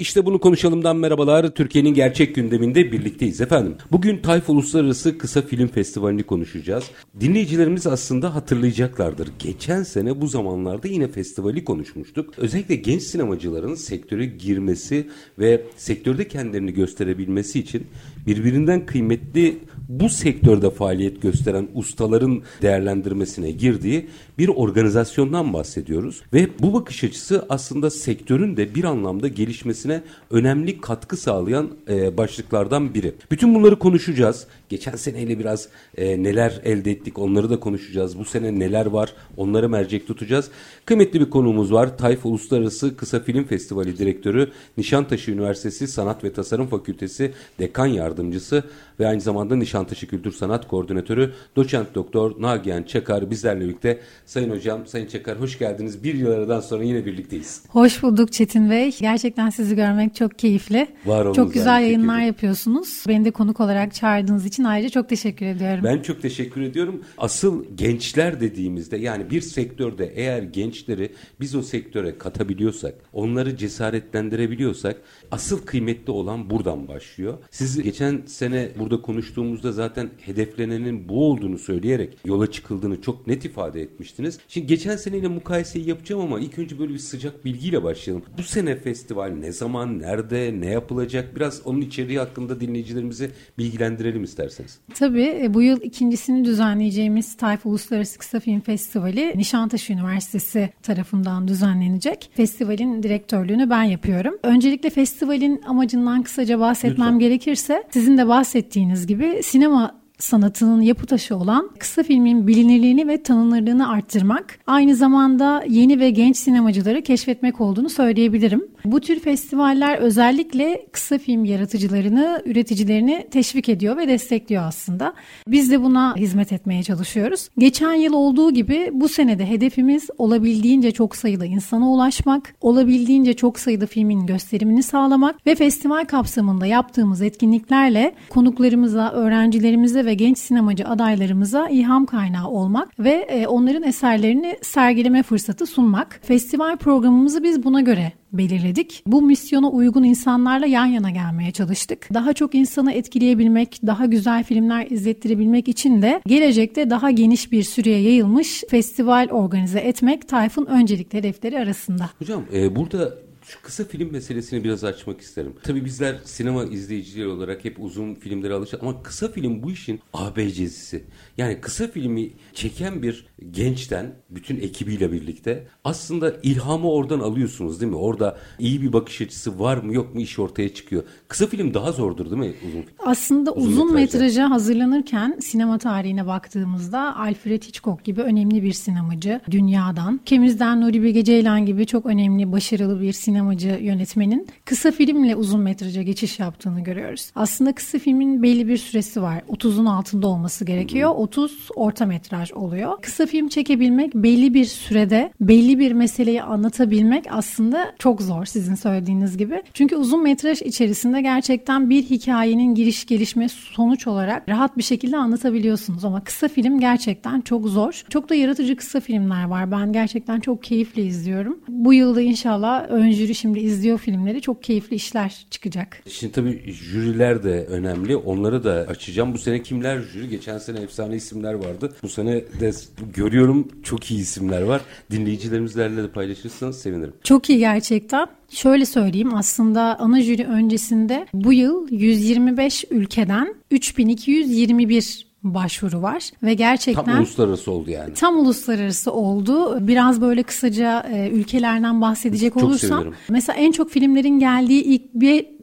İşte bunu konuşalımdan merhabalar. Türkiye'nin gerçek gündeminde birlikteyiz efendim. Bugün Tayf Uluslararası Kısa Film Festivali'ni konuşacağız. Dinleyicilerimiz aslında hatırlayacaklardır. Geçen sene bu zamanlarda yine festivali konuşmuştuk. Özellikle genç sinemacıların sektöre girmesi ve sektörde kendilerini gösterebilmesi için birbirinden kıymetli bu sektörde faaliyet gösteren ustaların değerlendirmesine girdiği bir organizasyondan bahsediyoruz. Ve bu bakış açısı aslında sektörün de bir anlamda gelişmesine önemli katkı sağlayan e, başlıklardan biri. Bütün bunları konuşacağız. Geçen seneyle biraz e, neler elde ettik onları da konuşacağız. Bu sene neler var onları mercek tutacağız. Kıymetli bir konuğumuz var. Tayf Uluslararası Kısa Film Festivali Direktörü, Nişantaşı Üniversitesi Sanat ve Tasarım Fakültesi Dekan Yardımcısı ve aynı zamanda Nişantaşı Kültür Sanat Koordinatörü Doçent Doktor Nagihan Çakar bizlerle birlikte. Sayın Hocam, Sayın Çakar hoş geldiniz. Bir yıl aradan sonra yine birlikteyiz. Hoş bulduk Çetin Bey. Gerçekten sizi görmek çok keyifli. Var olun. Çok güzel yayınlar şekilde. yapıyorsunuz. Beni de konuk olarak çağırdığınız için ayrıca çok teşekkür ediyorum. Ben çok teşekkür ediyorum. Asıl gençler dediğimizde yani bir sektörde eğer gençleri biz o sektöre katabiliyorsak, onları cesaretlendirebiliyorsak asıl kıymetli olan buradan başlıyor. Siz geçen sene burada konuştuğumuzda zaten hedeflenenin bu olduğunu söyleyerek yola çıkıldığını çok net ifade etmiştiniz. Şimdi geçen seneyle mukayeseyi yapacağım ama ilk önce böyle bir sıcak bilgiyle başlayalım. Bu sene festival ne zaman, nerede, ne yapılacak? Biraz onun içeriği hakkında dinleyicilerimizi bilgilendirelim isterseniz. Tabii e, bu yıl ikincisini düzenleyeceğimiz Tayf Uluslararası Kısa Film Festivali Nişantaşı Üniversitesi tarafından düzenlenecek. Festivalin direktörlüğünü ben yapıyorum. Öncelikle festivalin amacından kısaca bahsetmem Lütfen. gerekirse sizin de bahsettiğiniz gibi sinema sanatının yapı taşı olan kısa filmin bilinirliğini ve tanınırlığını arttırmak, aynı zamanda yeni ve genç sinemacıları keşfetmek olduğunu söyleyebilirim. Bu tür festivaller özellikle kısa film yaratıcılarını, üreticilerini teşvik ediyor ve destekliyor aslında. Biz de buna hizmet etmeye çalışıyoruz. Geçen yıl olduğu gibi bu senede hedefimiz olabildiğince çok sayıda insana ulaşmak, olabildiğince çok sayıda filmin gösterimini sağlamak ve festival kapsamında yaptığımız etkinliklerle konuklarımıza, öğrencilerimize ve genç sinemacı adaylarımıza ilham kaynağı olmak ve e, onların eserlerini sergileme fırsatı sunmak. Festival programımızı biz buna göre belirledik. Bu misyona uygun insanlarla yan yana gelmeye çalıştık. Daha çok insanı etkileyebilmek, daha güzel filmler izlettirebilmek için de gelecekte daha geniş bir süreye yayılmış festival organize etmek Tayfun öncelikli hedefleri arasında. Hocam e, burada şu kısa film meselesini biraz açmak isterim. Tabii bizler sinema izleyicileri olarak hep uzun filmlere alıştık ama kısa film bu işin ABC'si. Yani kısa filmi çeken bir gençten bütün ekibiyle birlikte aslında ilhamı oradan alıyorsunuz değil mi? Orada iyi bir bakış açısı var mı yok mu iş ortaya çıkıyor. Kısa film daha zordur değil mi uzun film? Aslında uzun, uzun metraja hazırlanırken sinema tarihine baktığımızda Alfred Hitchcock gibi önemli bir sinemacı dünyadan, Kemiz'den Nuri Bilge Ceylan gibi çok önemli başarılı bir sinema sinemacı yönetmenin kısa filmle uzun metraja geçiş yaptığını görüyoruz. Aslında kısa filmin belli bir süresi var. 30'un altında olması gerekiyor. 30 orta metraj oluyor. Kısa film çekebilmek belli bir sürede belli bir meseleyi anlatabilmek aslında çok zor sizin söylediğiniz gibi. Çünkü uzun metraj içerisinde gerçekten bir hikayenin giriş gelişme sonuç olarak rahat bir şekilde anlatabiliyorsunuz ama kısa film gerçekten çok zor. Çok da yaratıcı kısa filmler var. Ben gerçekten çok keyifle izliyorum. Bu yılda inşallah ön jüri şimdi izliyor filmleri. Çok keyifli işler çıkacak. Şimdi tabii jüriler de önemli. Onları da açacağım. Bu sene kimler jüri? Geçen sene efsane isimler vardı. Bu sene de görüyorum çok iyi isimler var. Dinleyicilerimizlerle de paylaşırsanız sevinirim. Çok iyi gerçekten. Şöyle söyleyeyim aslında ana jüri öncesinde bu yıl 125 ülkeden 3221 başvuru var ve gerçekten tam uluslararası oldu yani. Tam uluslararası oldu. Biraz böyle kısaca e, ülkelerden bahsedecek çok olursam sevinirim. mesela en çok filmlerin geldiği ilk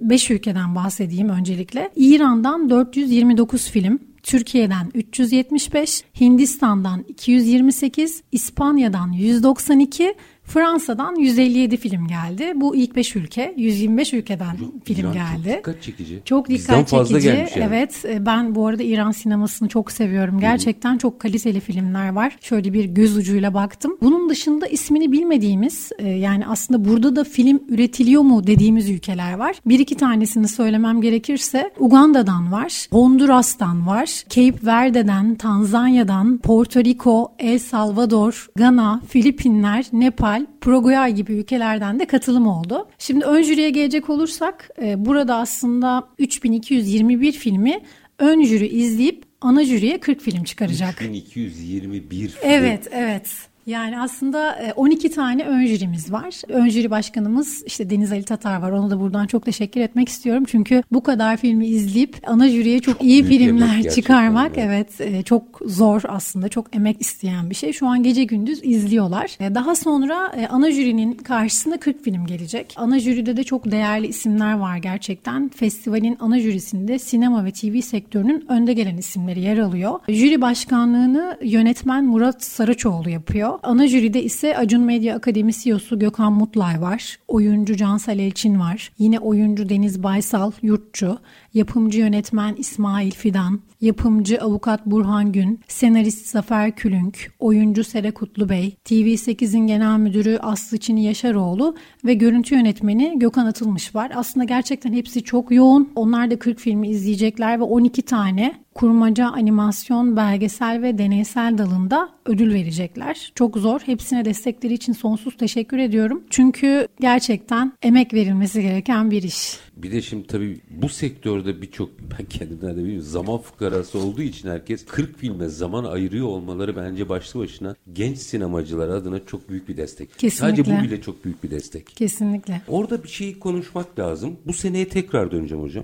5 ülkeden bahsedeyim öncelikle. İran'dan 429 film, Türkiye'den 375, Hindistan'dan 228, İspanya'dan 192, Fransa'dan 157 film geldi. Bu ilk 5 ülke. 125 ülkeden film İran geldi. Çok dikkat çekici. Çok Bizden dikkat fazla çekici. gelmiş yani. Evet e, ben bu arada İran sinemasını çok seviyorum. Gerçekten çok kaliteli filmler var. Şöyle bir göz ucuyla baktım. Bunun dışında ismini bilmediğimiz e, yani aslında burada da film üretiliyor mu dediğimiz ülkeler var. Bir iki tanesini söylemem gerekirse Uganda'dan var, Honduras'tan var, Cape Verde'den, Tanzanya'dan, Porto Rico, El Salvador, Gana, Filipinler, Nepal, Paraguay gibi ülkelerden de katılım oldu. Şimdi ön jüriye gelecek olursak e, burada aslında 3221 filmi ön jüri izleyip ana jüriye 40 film çıkaracak. 1221 film. Evet, evet. Yani aslında e, 12 tane ön jürimiz var. Ön jüri başkanımız işte Deniz Ali Tatar var. Ona da buradan çok teşekkür etmek istiyorum. Çünkü bu kadar filmi izleyip ana jüriye çok, iyi büyük emek filmler çıkarmak evet. e, çok zor aslında. Çok emek isteyen bir şey. Şu an gece gündüz izliyorlar. E, Daha sonra e, ana jürinin karşısında 40 film gelecek. Ana jüride de çok değerli isimler var gerçekten. Festivalin ana jürisinde sinema ve TV sektörünün önde gelen isimleri yer alıyor. Jüri başkanlığını yönetmen Murat Saraçoğlu yapıyor. Ana jüride ise Acun Medya Akademi CEO'su Gökhan Mutlay var. Oyuncu Cansel Elçin var. Yine oyuncu Deniz Baysal Yurtçu. Yapımcı yönetmen İsmail Fidan. Yapımcı avukat Burhan Gün. Senarist Zafer Külünk. Oyuncu Sere Kutlubey. TV8'in genel müdürü Aslı Çini Yaşaroğlu ve görüntü yönetmeni Gökhan Atılmış var. Aslında gerçekten hepsi çok yoğun. Onlar da 40 filmi izleyecekler ve 12 tane kurmaca, animasyon, belgesel ve deneysel dalında ödül verecekler. Çok zor. Hepsine destekleri için sonsuz teşekkür ediyorum. Çünkü gerçekten emek verilmesi gereken bir iş. Bir de şimdi tabii bu sektörde birçok ben kendimden de biliyorum zaman fukarası olduğu için herkes 40 filme zaman ayırıyor olmaları bence başlı başına genç sinemacılar adına çok büyük bir destek. Kesinlikle. Sadece bu bile çok büyük bir destek. Kesinlikle. Orada bir şeyi konuşmak lazım. Bu seneye tekrar döneceğim hocam.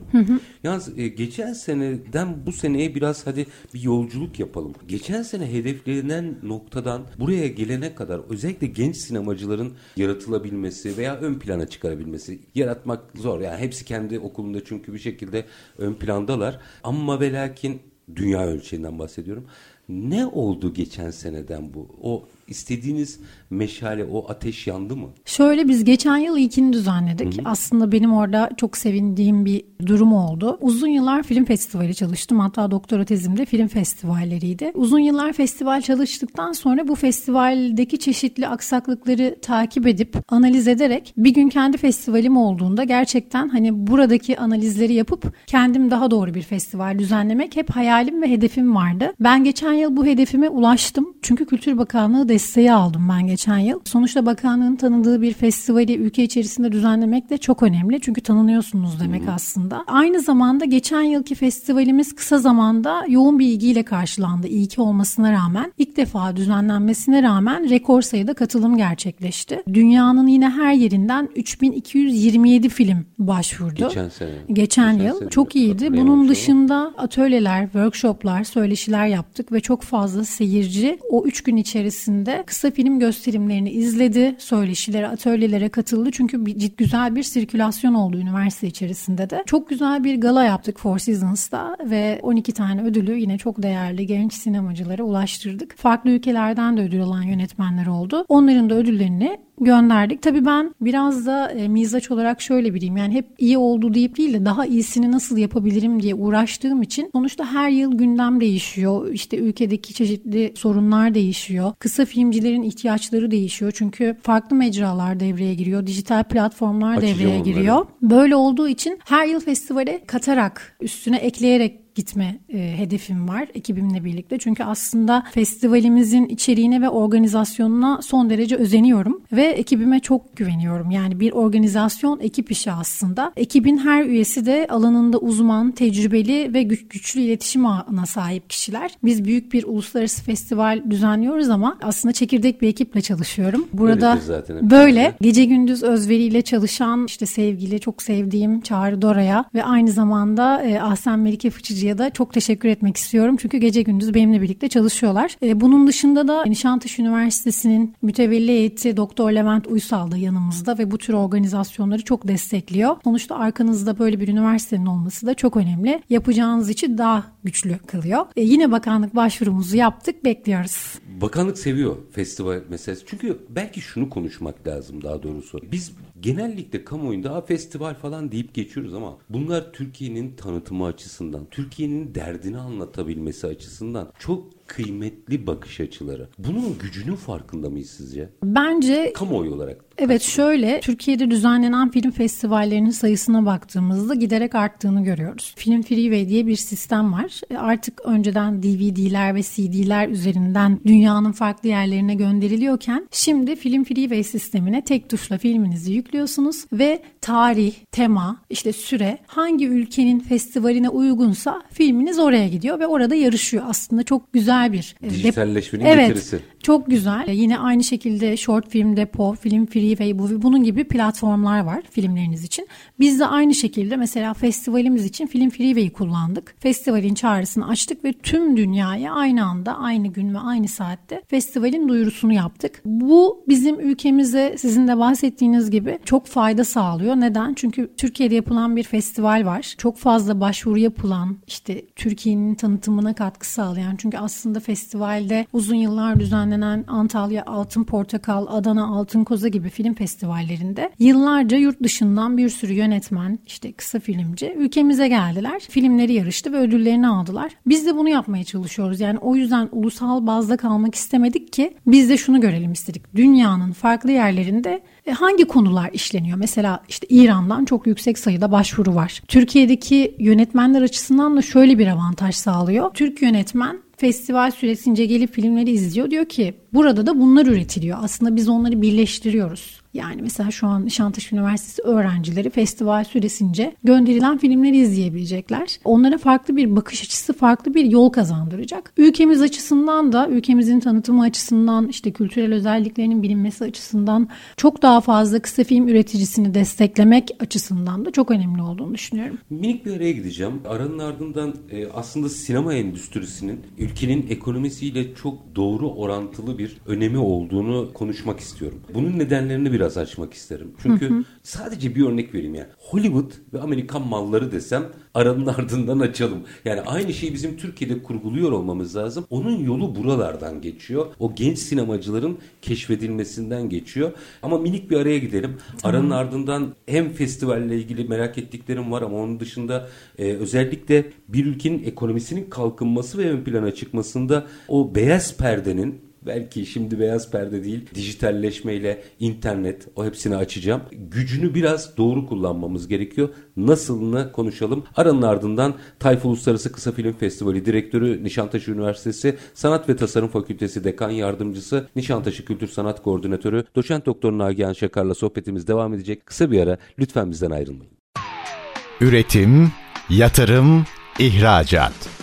Yalnız e, geçen seneden bu seneye biraz hadi bir yolculuk yapalım. Geçen sene hedeflenen noktadan buraya gelene kadar özellikle genç sinemacıların yaratılabilmesi veya ön plana çıkarabilmesi. Yaratmak zor. Yani hepsi kendi okulunda çünkü bir şekilde ön plandalar. Ama ve lakin dünya ölçeğinden bahsediyorum. Ne oldu geçen seneden bu? O istediğiniz meşale, o ateş yandı mı? Şöyle biz geçen yıl ilkini düzenledik. Aslında benim orada çok sevindiğim bir durum oldu. Uzun yıllar film festivali çalıştım. Hatta doktora tezimde film festivalleriydi. Uzun yıllar festival çalıştıktan sonra bu festivaldeki çeşitli aksaklıkları takip edip analiz ederek bir gün kendi festivalim olduğunda gerçekten hani buradaki analizleri yapıp kendim daha doğru bir festival düzenlemek hep hayalim ve hedefim vardı. Ben geçen yıl bu hedefime ulaştım. Çünkü Kültür Bakanlığı desteği aldım ben geçen yıl. Sonuçta bakanlığın tanıdığı bir festivali ülke içerisinde düzenlemek de çok önemli. Çünkü tanınıyorsunuz demek aslında. Aynı zamanda geçen yılki festivalimiz kısa zamanda yoğun bir ilgiyle karşılandı. İyi ki olmasına rağmen ilk defa düzenlenmesine rağmen rekor sayıda katılım gerçekleşti. Dünyanın yine her yerinden 3227 film başvurdu. Geçen sene. Geçen, Geçen yıl sene çok iyiydi. Bunun dışında atölyeler, workshoplar, söyleşiler yaptık ve çok fazla seyirci o üç gün içerisinde kısa film gösterimlerini izledi. Söyleşilere, atölyelere katıldı. Çünkü bir, cid- güzel bir sirkülasyon oldu üniversite içerisinde de. Çok güzel bir gala yaptık Four Seasons'ta ve 12 tane ödülü yine çok değerli genç sinemacılara ulaştırdık. Farklı ülkelerden de ödül alan yönetmenler oldu. Onların da ödüllerini gönderdik. Tabii ben biraz da e, mizaç olarak şöyle biriyim. Yani hep iyi oldu deyip değil de daha iyisini nasıl yapabilirim diye uğraştığım için sonuçta her yıl gündem değişiyor. İşte ülkedeki çeşitli sorunlar değişiyor. Kısa filmcilerin ihtiyaçları değişiyor. Çünkü farklı mecralar devreye giriyor. Dijital platformlar Açacağım devreye onları. giriyor. Böyle olduğu için her yıl festivale katarak, üstüne ekleyerek gitme e, hedefim var ekibimle birlikte. Çünkü aslında festivalimizin içeriğine ve organizasyonuna son derece özeniyorum ve ekibime çok güveniyorum. Yani bir organizasyon ekip işi aslında. Ekibin her üyesi de alanında uzman, tecrübeli ve güç, güçlü iletişim ağına sahip kişiler. Biz büyük bir uluslararası festival düzenliyoruz ama aslında çekirdek bir ekiple çalışıyorum. Burada zaten böyle öyle. gece gündüz özveriyle çalışan işte sevgili çok sevdiğim Çağrı Dora'ya ve aynı zamanda e, Ahsen Melike Fıçıcı Yayıncı'ya da çok teşekkür etmek istiyorum. Çünkü gece gündüz benimle birlikte çalışıyorlar. E, bunun dışında da Nişantaşı Üniversitesi'nin mütevelli heyeti Doktor Levent Uysal da yanımızda ve bu tür organizasyonları çok destekliyor. Sonuçta arkanızda böyle bir üniversitenin olması da çok önemli. Yapacağınız için daha güçlü kılıyor. E, yine bakanlık başvurumuzu yaptık. Bekliyoruz. Bakanlık seviyor festival meselesi. Çünkü belki şunu konuşmak lazım daha doğrusu. Biz genellikle kamuoyunda festival falan deyip geçiyoruz ama bunlar Türkiye'nin tanıtımı açısından, Türkiye'nin derdini anlatabilmesi açısından çok kıymetli bakış açıları. Bunun gücünün farkında mıyız sizce? Bence kamuoyu olarak. Evet şöyle Türkiye'de düzenlenen film festivallerinin sayısına baktığımızda giderek arttığını görüyoruz. Film Freeway diye bir sistem var. E, artık önceden DVD'ler ve CD'ler üzerinden dünyanın farklı yerlerine gönderiliyorken şimdi Film Freeway sistemine tek tuşla filminizi yüklüyorsunuz ve tarih, tema, işte süre hangi ülkenin festivaline uygunsa filminiz oraya gidiyor ve orada yarışıyor. Aslında çok güzel bir e, dijitalleşmenin evet, getirisi. Çok güzel. Yine aynı şekilde Short Film Depo, Film Freeway bu bunun gibi platformlar var filmleriniz için. Biz de aynı şekilde mesela festivalimiz için Film Freeway'i kullandık. Festivalin çağrısını açtık ve tüm dünyaya aynı anda, aynı gün ve aynı saatte festivalin duyurusunu yaptık. Bu bizim ülkemize sizin de bahsettiğiniz gibi çok fayda sağlıyor. Neden? Çünkü Türkiye'de yapılan bir festival var. Çok fazla başvuru yapılan, işte Türkiye'nin tanıtımına katkı sağlayan. Çünkü aslında festivalde uzun yıllar düzenlenen düzenlenen Antalya Altın Portakal, Adana Altın Koza gibi film festivallerinde yıllarca yurt dışından bir sürü yönetmen, işte kısa filmci ülkemize geldiler. Filmleri yarıştı ve ödüllerini aldılar. Biz de bunu yapmaya çalışıyoruz. Yani o yüzden ulusal bazda kalmak istemedik ki biz de şunu görelim istedik. Dünyanın farklı yerlerinde e, hangi konular işleniyor? Mesela işte İran'dan çok yüksek sayıda başvuru var. Türkiye'deki yönetmenler açısından da şöyle bir avantaj sağlıyor. Türk yönetmen festival süresince gelip filmleri izliyor. Diyor ki burada da bunlar üretiliyor. Aslında biz onları birleştiriyoruz. Yani mesela şu an Nişantaşı Üniversitesi öğrencileri festival süresince gönderilen filmleri izleyebilecekler. Onlara farklı bir bakış açısı, farklı bir yol kazandıracak. Ülkemiz açısından da, ülkemizin tanıtımı açısından, işte kültürel özelliklerinin bilinmesi açısından çok daha fazla kısa film üreticisini desteklemek açısından da çok önemli olduğunu düşünüyorum. Minik bir araya gideceğim. Aranın ardından e, aslında sinema endüstrisinin ülkenin ekonomisiyle çok doğru orantılı bir önemi olduğunu konuşmak istiyorum. Bunun nedenlerini bir biraz açmak isterim. Çünkü hı hı. sadece bir örnek vereyim yani. Hollywood ve Amerikan malları desem aranın ardından açalım. Yani aynı şeyi bizim Türkiye'de kurguluyor olmamız lazım. Onun yolu buralardan geçiyor. O genç sinemacıların keşfedilmesinden geçiyor. Ama minik bir araya gidelim. Tamam. Aranın ardından hem festivalle ilgili merak ettiklerim var ama onun dışında e, özellikle bir ülkenin ekonomisinin kalkınması ve ön plana çıkmasında o beyaz perdenin belki şimdi beyaz perde değil dijitalleşmeyle internet o hepsini açacağım. Gücünü biraz doğru kullanmamız gerekiyor. Nasılını konuşalım. Aranın ardından Tayf Uluslararası Kısa Film Festivali Direktörü Nişantaşı Üniversitesi Sanat ve Tasarım Fakültesi Dekan Yardımcısı Nişantaşı Kültür Sanat Koordinatörü Doçent Doktor Nagihan Şakar'la sohbetimiz devam edecek. Kısa bir ara lütfen bizden ayrılmayın. Üretim, yatırım, ihracat.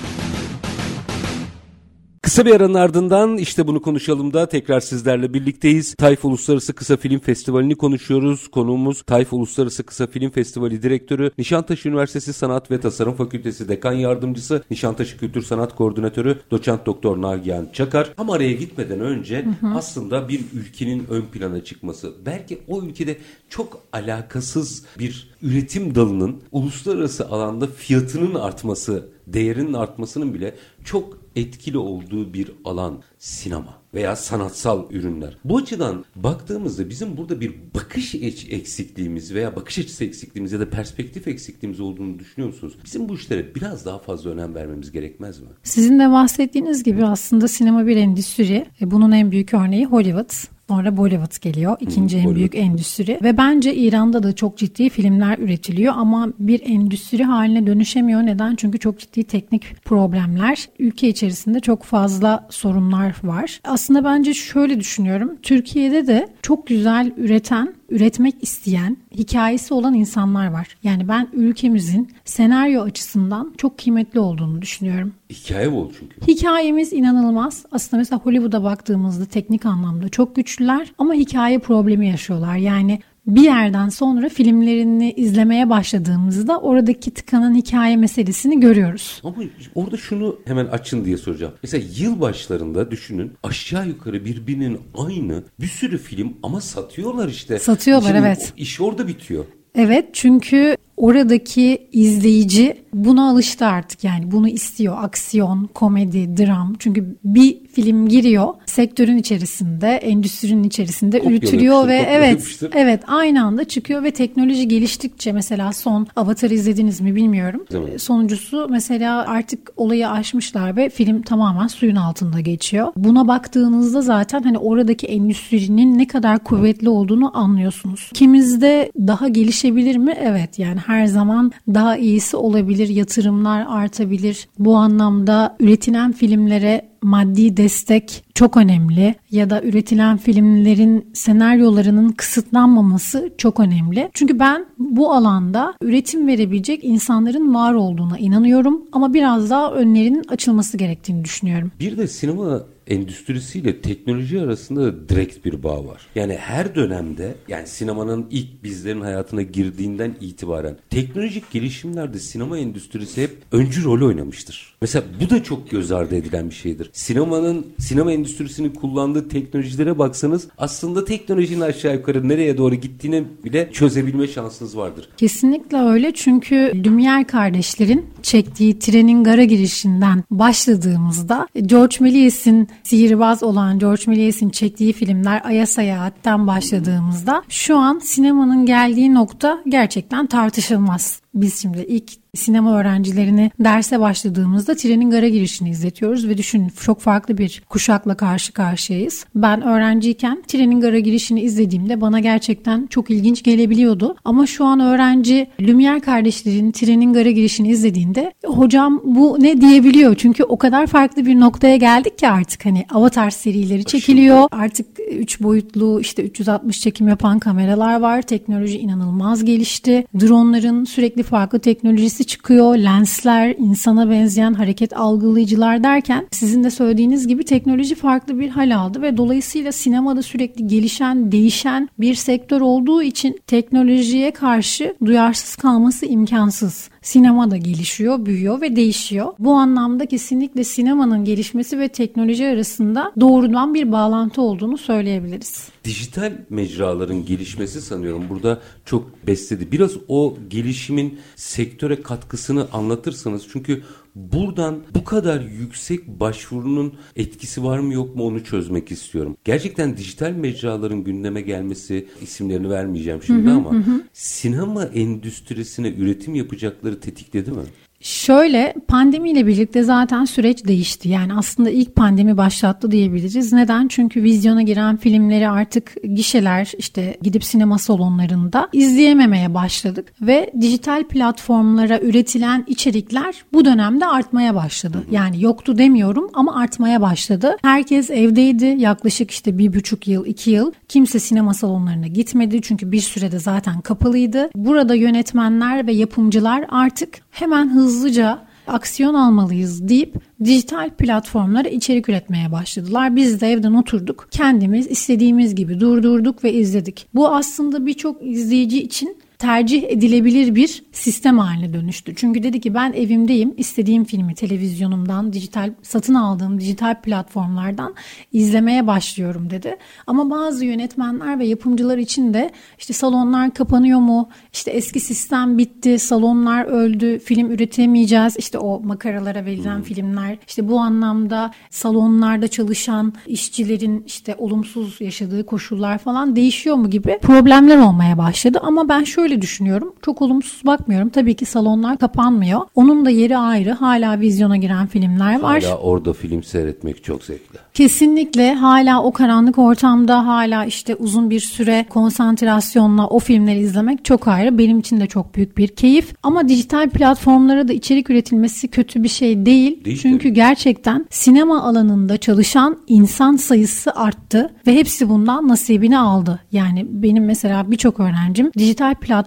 Kısa bir aranın ardından işte bunu konuşalım da tekrar sizlerle birlikteyiz. Tayf Uluslararası Kısa Film Festivali'ni konuşuyoruz. Konuğumuz Tayf Uluslararası Kısa Film Festivali Direktörü, Nişantaşı Üniversitesi Sanat ve Tasarım Fakültesi Dekan Yardımcısı, Nişantaşı Kültür Sanat Koordinatörü, Doçent Doktor Nagihan Çakar. Ama araya gitmeden önce hı hı. aslında bir ülkenin ön plana çıkması, belki o ülkede çok alakasız bir üretim dalının uluslararası alanda fiyatının artması, değerinin artmasının bile çok etkili olduğu bir alan sinema veya sanatsal ürünler. Bu açıdan baktığımızda bizim burada bir bakış eksikliğimiz veya bakış açısı eksikliğimiz ya da perspektif eksikliğimiz olduğunu düşünüyor musunuz? Bizim bu işlere biraz daha fazla önem vermemiz gerekmez mi? Sizin de bahsettiğiniz gibi aslında sinema bir endüstri. Bunun en büyük örneği Hollywood. Sonra Bollywood geliyor. ikinci hmm, en büyük endüstri. Ve bence İran'da da çok ciddi filmler üretiliyor ama bir endüstri haline dönüşemiyor. Neden? Çünkü çok ciddi teknik problemler. Ülke içerisinde çok fazla sorunlar var. Aslında bence şöyle düşünüyorum. Türkiye'de de çok güzel üreten üretmek isteyen, hikayesi olan insanlar var. Yani ben ülkemizin senaryo açısından çok kıymetli olduğunu düşünüyorum. Hikaye bol çünkü. Hikayemiz inanılmaz. Aslında mesela Hollywood'a baktığımızda teknik anlamda çok güçlüler ama hikaye problemi yaşıyorlar. Yani bir yerden sonra filmlerini izlemeye başladığımızda oradaki tıkanan hikaye meselesini görüyoruz. Ama orada şunu hemen açın diye soracağım. Mesela yıl başlarında düşünün aşağı yukarı birbirinin aynı bir sürü film ama satıyorlar işte. Satıyorlar Şimdi evet. İş orada bitiyor. Evet çünkü oradaki izleyici buna alıştı artık yani bunu istiyor aksiyon, komedi, dram çünkü bir film giriyor sektörün içerisinde, endüstrinin içerisinde Kopyala üretiliyor yapıştır, ve evet evet aynı anda çıkıyor ve teknoloji geliştikçe mesela son Avatar'ı izlediniz mi bilmiyorum. İzlemedim. Sonuncusu mesela artık olayı aşmışlar ve film tamamen suyun altında geçiyor. Buna baktığınızda zaten hani oradaki endüstrinin ne kadar kuvvetli olduğunu anlıyorsunuz. Kimizde daha gelişebilir mi? Evet yani her zaman daha iyisi olabilir. Yatırımlar artabilir. Bu anlamda üretilen filmlere maddi destek çok önemli ya da üretilen filmlerin senaryolarının kısıtlanmaması çok önemli. Çünkü ben bu alanda üretim verebilecek insanların var olduğuna inanıyorum ama biraz daha önlerinin açılması gerektiğini düşünüyorum. Bir de sinema endüstrisiyle teknoloji arasında direkt bir bağ var. Yani her dönemde yani sinemanın ilk bizlerin hayatına girdiğinden itibaren teknolojik gelişimlerde sinema endüstrisi hep öncü rol oynamıştır. Mesela bu da çok göz ardı edilen bir şeydir. Sinemanın sinema endüstrisinin kullandığı teknolojilere baksanız aslında teknolojinin aşağı yukarı nereye doğru gittiğini bile çözebilme şansınız vardır. Kesinlikle öyle çünkü Lumière kardeşlerin çektiği trenin gara girişinden başladığımızda George Méliès'in sihirbaz olan George Méliès'in çektiği filmler Ay'a Seyahat'ten başladığımızda şu an sinemanın geldiği nokta gerçekten tartışılmaz. Biz şimdi ilk sinema öğrencilerini derse başladığımızda trenin gara girişini izletiyoruz ve düşünün çok farklı bir kuşakla karşı karşıyayız. Ben öğrenciyken trenin gara girişini izlediğimde bana gerçekten çok ilginç gelebiliyordu. Ama şu an öğrenci Lumière kardeşlerin trenin gara girişini izlediğinde hocam bu ne diyebiliyor. Çünkü o kadar farklı bir noktaya geldik ki artık hani Avatar serileri çekiliyor. Artık 3 boyutlu işte 360 çekim yapan kameralar var. Teknoloji inanılmaz gelişti. Dronların sürekli farklı teknolojisi çıkıyor. Lensler, insana benzeyen hareket algılayıcılar derken sizin de söylediğiniz gibi teknoloji farklı bir hal aldı ve dolayısıyla sinemada sürekli gelişen, değişen bir sektör olduğu için teknolojiye karşı duyarsız kalması imkansız. Sinema da gelişiyor, büyüyor ve değişiyor. Bu anlamda kesinlikle sinemanın gelişmesi ve teknoloji arasında doğrudan bir bağlantı olduğunu söyleyebiliriz. Dijital mecraların gelişmesi sanıyorum burada çok besledi. Biraz o gelişimin sektöre katkısını anlatırsanız çünkü buradan bu kadar yüksek başvurunun etkisi var mı yok mu onu çözmek istiyorum. Gerçekten dijital mecraların gündeme gelmesi isimlerini vermeyeceğim şimdi ama sinema endüstrisine üretim yapacakları tetikledi mi? Şöyle pandemiyle birlikte zaten süreç değişti. Yani aslında ilk pandemi başlattı diyebiliriz. Neden? Çünkü vizyona giren filmleri artık gişeler işte gidip sinema salonlarında izleyememeye başladık ve dijital platformlara üretilen içerikler bu dönemde artmaya başladı. Yani yoktu demiyorum ama artmaya başladı. Herkes evdeydi yaklaşık işte bir buçuk yıl, iki yıl. Kimse sinema salonlarına gitmedi çünkü bir sürede zaten kapalıydı. Burada yönetmenler ve yapımcılar artık hemen hızlıca aksiyon almalıyız deyip dijital platformlara içerik üretmeye başladılar. Biz de evden oturduk. Kendimiz istediğimiz gibi durdurduk ve izledik. Bu aslında birçok izleyici için tercih edilebilir bir sistem haline dönüştü. Çünkü dedi ki ben evimdeyim istediğim filmi televizyonumdan dijital satın aldığım dijital platformlardan izlemeye başlıyorum dedi. Ama bazı yönetmenler ve yapımcılar için de işte salonlar kapanıyor mu? İşte eski sistem bitti, salonlar öldü, film üretemeyeceğiz. İşte o makaralara verilen filmler. İşte bu anlamda salonlarda çalışan işçilerin işte olumsuz yaşadığı koşullar falan değişiyor mu gibi problemler olmaya başladı. Ama ben şöyle şöyle düşünüyorum. Çok olumsuz bakmıyorum. Tabii ki salonlar kapanmıyor. Onun da yeri ayrı. Hala vizyona giren filmler var. Hala orada film seyretmek çok zevkli. Kesinlikle hala o karanlık ortamda hala işte uzun bir süre konsantrasyonla o filmleri izlemek çok ayrı. Benim için de çok büyük bir keyif. Ama dijital platformlara da içerik üretilmesi kötü bir şey değil. Değil Çünkü tabii. gerçekten sinema alanında çalışan insan sayısı arttı ve hepsi bundan nasibini aldı. Yani benim mesela birçok öğrencim dijital platformlara